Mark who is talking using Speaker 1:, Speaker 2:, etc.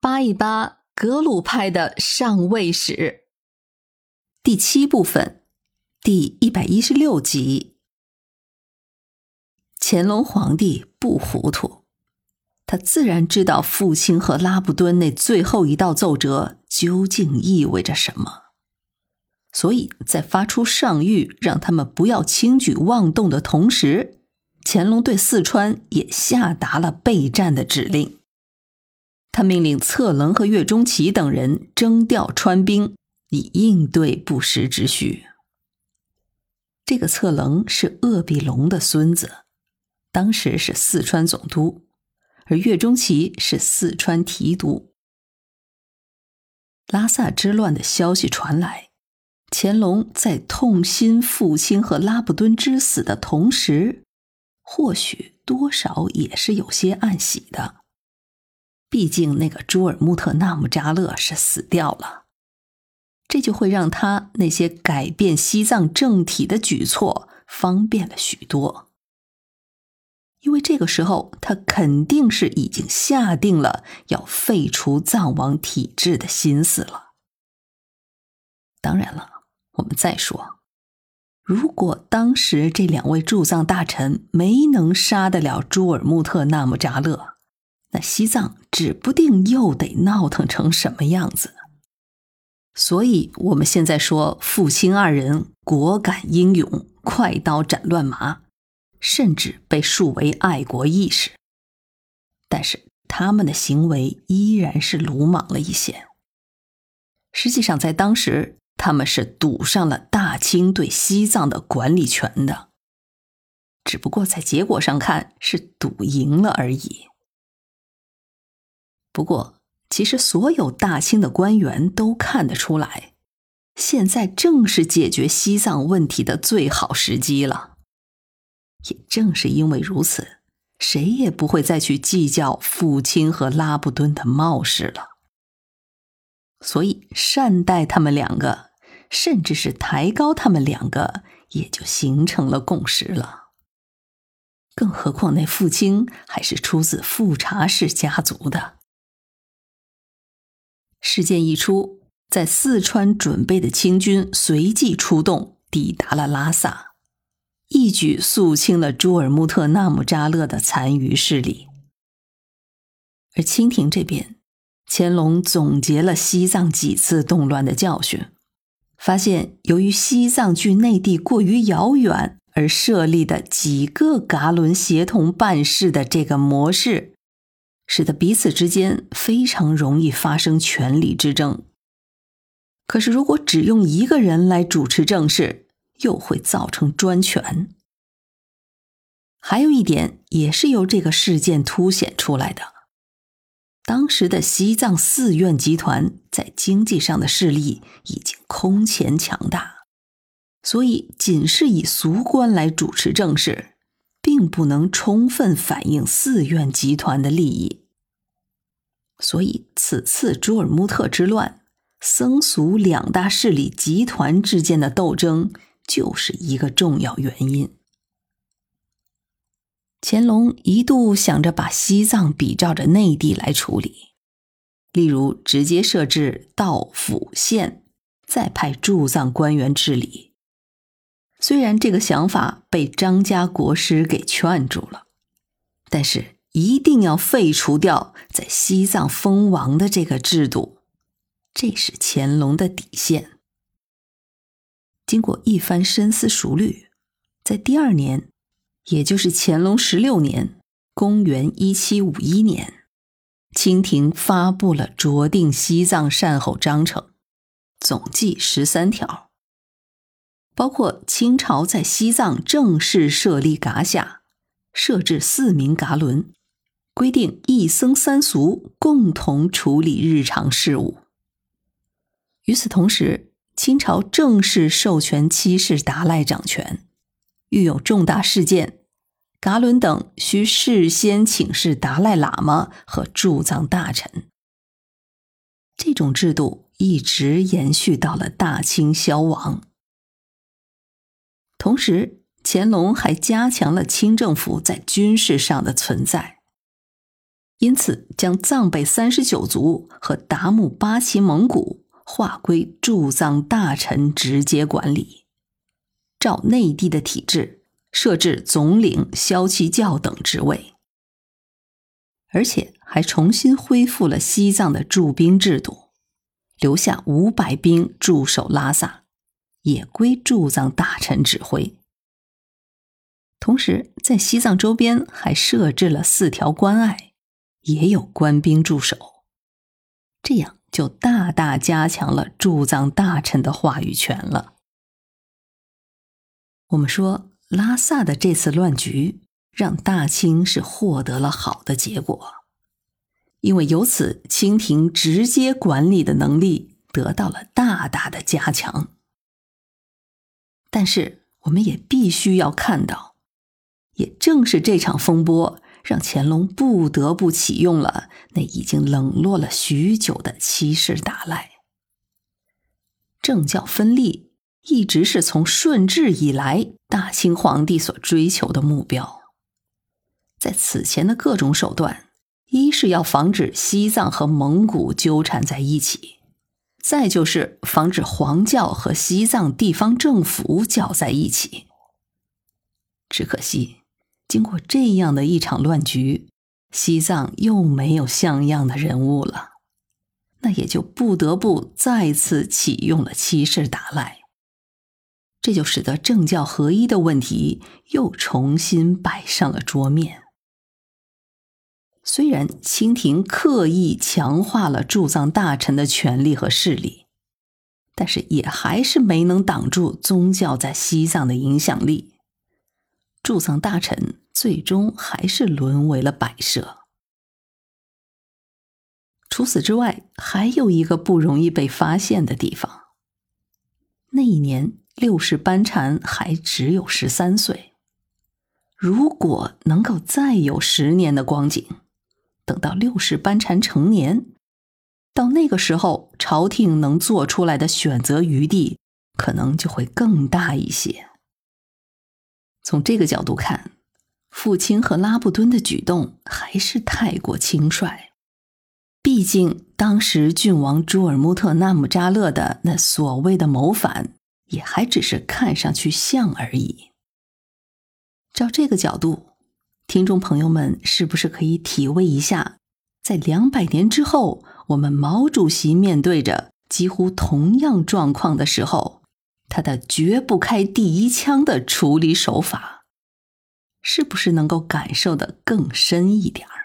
Speaker 1: 扒一扒格鲁派的上位史，
Speaker 2: 第七部分，第一百一十六集。乾隆皇帝不糊涂，他自然知道父亲和拉布敦那最后一道奏折究竟意味着什么，所以在发出上谕让他们不要轻举妄动的同时，乾隆对四川也下达了备战的指令。他命令策棱和岳钟琪等人征调川兵，以应对不时之需。这个策棱是鄂必龙的孙子。当时是四川总督，而岳钟琪是四川提督。拉萨之乱的消息传来，乾隆在痛心父亲和拉布敦之死的同时，或许多少也是有些暗喜的。毕竟那个朱尔木特纳木扎勒是死掉了，这就会让他那些改变西藏政体的举措方便了许多。因为这个时候，他肯定是已经下定了要废除藏王体制的心思了。当然了，我们再说，如果当时这两位驻藏大臣没能杀得了朱尔木特纳木扎勒，那西藏指不定又得闹腾成什么样子。所以，我们现在说父亲二人果敢英勇，快刀斩乱麻。甚至被树为爱国义士，但是他们的行为依然是鲁莽了一些。实际上，在当时，他们是赌上了大清对西藏的管理权的，只不过在结果上看是赌赢了而已。不过，其实所有大清的官员都看得出来，现在正是解决西藏问题的最好时机了。也正是因为如此，谁也不会再去计较父亲和拉布敦的冒失了。所以，善待他们两个，甚至是抬高他们两个，也就形成了共识了。更何况那父亲还是出自富察氏家族的。事件一出，在四川准备的清军随即出动，抵达了拉萨。一举肃清了朱尔木特纳木扎勒的残余势力，而清廷这边，乾隆总结了西藏几次动乱的教训，发现由于西藏距内地过于遥远，而设立的几个噶伦协同办事的这个模式，使得彼此之间非常容易发生权力之争。可是，如果只用一个人来主持政事，又会造成专权。还有一点也是由这个事件凸显出来的：当时的西藏寺院集团在经济上的势力已经空前强大，所以仅是以俗官来主持政事，并不能充分反映寺院集团的利益。所以，此次朱尔木特之乱，僧俗两大势力集团之间的斗争。就是一个重要原因。乾隆一度想着把西藏比照着内地来处理，例如直接设置道府县，再派驻藏官员治理。虽然这个想法被张家国师给劝住了，但是一定要废除掉在西藏封王的这个制度，这是乾隆的底线。经过一番深思熟虑，在第二年，也就是乾隆十六年（公元一七五一年），清廷发布了酌定西藏善后章程，总计十三条，包括清朝在西藏正式设立噶夏，设置四名噶伦，规定一僧三俗共同处理日常事务。与此同时，清朝正式授权七世达赖掌权，遇有重大事件，噶伦等需事先请示达赖喇嘛和驻藏大臣。这种制度一直延续到了大清消亡。同时，乾隆还加强了清政府在军事上的存在。因此将藏北三十九族和达木八旗蒙古划归驻藏大臣直接管理，照内地的体制设置总领、骁骑教等职位，而且还重新恢复了西藏的驻兵制度，留下五百兵驻守拉萨，也归驻藏大臣指挥。同时，在西藏周边还设置了四条关隘，也有官兵驻守，这样就大大加强了驻藏大臣的话语权了。我们说，拉萨的这次乱局让大清是获得了好的结果，因为由此清廷直接管理的能力得到了大大的加强。但是，我们也必须要看到。也正是这场风波，让乾隆不得不启用了那已经冷落了许久的七世达赖。政教分立一直是从顺治以来大清皇帝所追求的目标。在此前的各种手段，一是要防止西藏和蒙古纠缠在一起，再就是防止黄教和西藏地方政府搅在一起。只可惜。经过这样的一场乱局，西藏又没有像样的人物了，那也就不得不再次启用了七世达赖，这就使得政教合一的问题又重新摆上了桌面。虽然清廷刻意强化了驻藏大臣的权力和势力，但是也还是没能挡住宗教在西藏的影响力。驻藏大臣最终还是沦为了摆设。除此之外，还有一个不容易被发现的地方。那一年，六世班禅还只有十三岁。如果能够再有十年的光景，等到六世班禅成年，到那个时候，朝廷能做出来的选择余地可能就会更大一些。从这个角度看，父亲和拉布敦的举动还是太过轻率。毕竟，当时郡王朱尔穆特纳姆扎勒的那所谓的谋反，也还只是看上去像而已。照这个角度，听众朋友们是不是可以体味一下，在两百年之后，我们毛主席面对着几乎同样状况的时候？他的绝不开第一枪的处理手法，是不是能够感受的更深一点儿？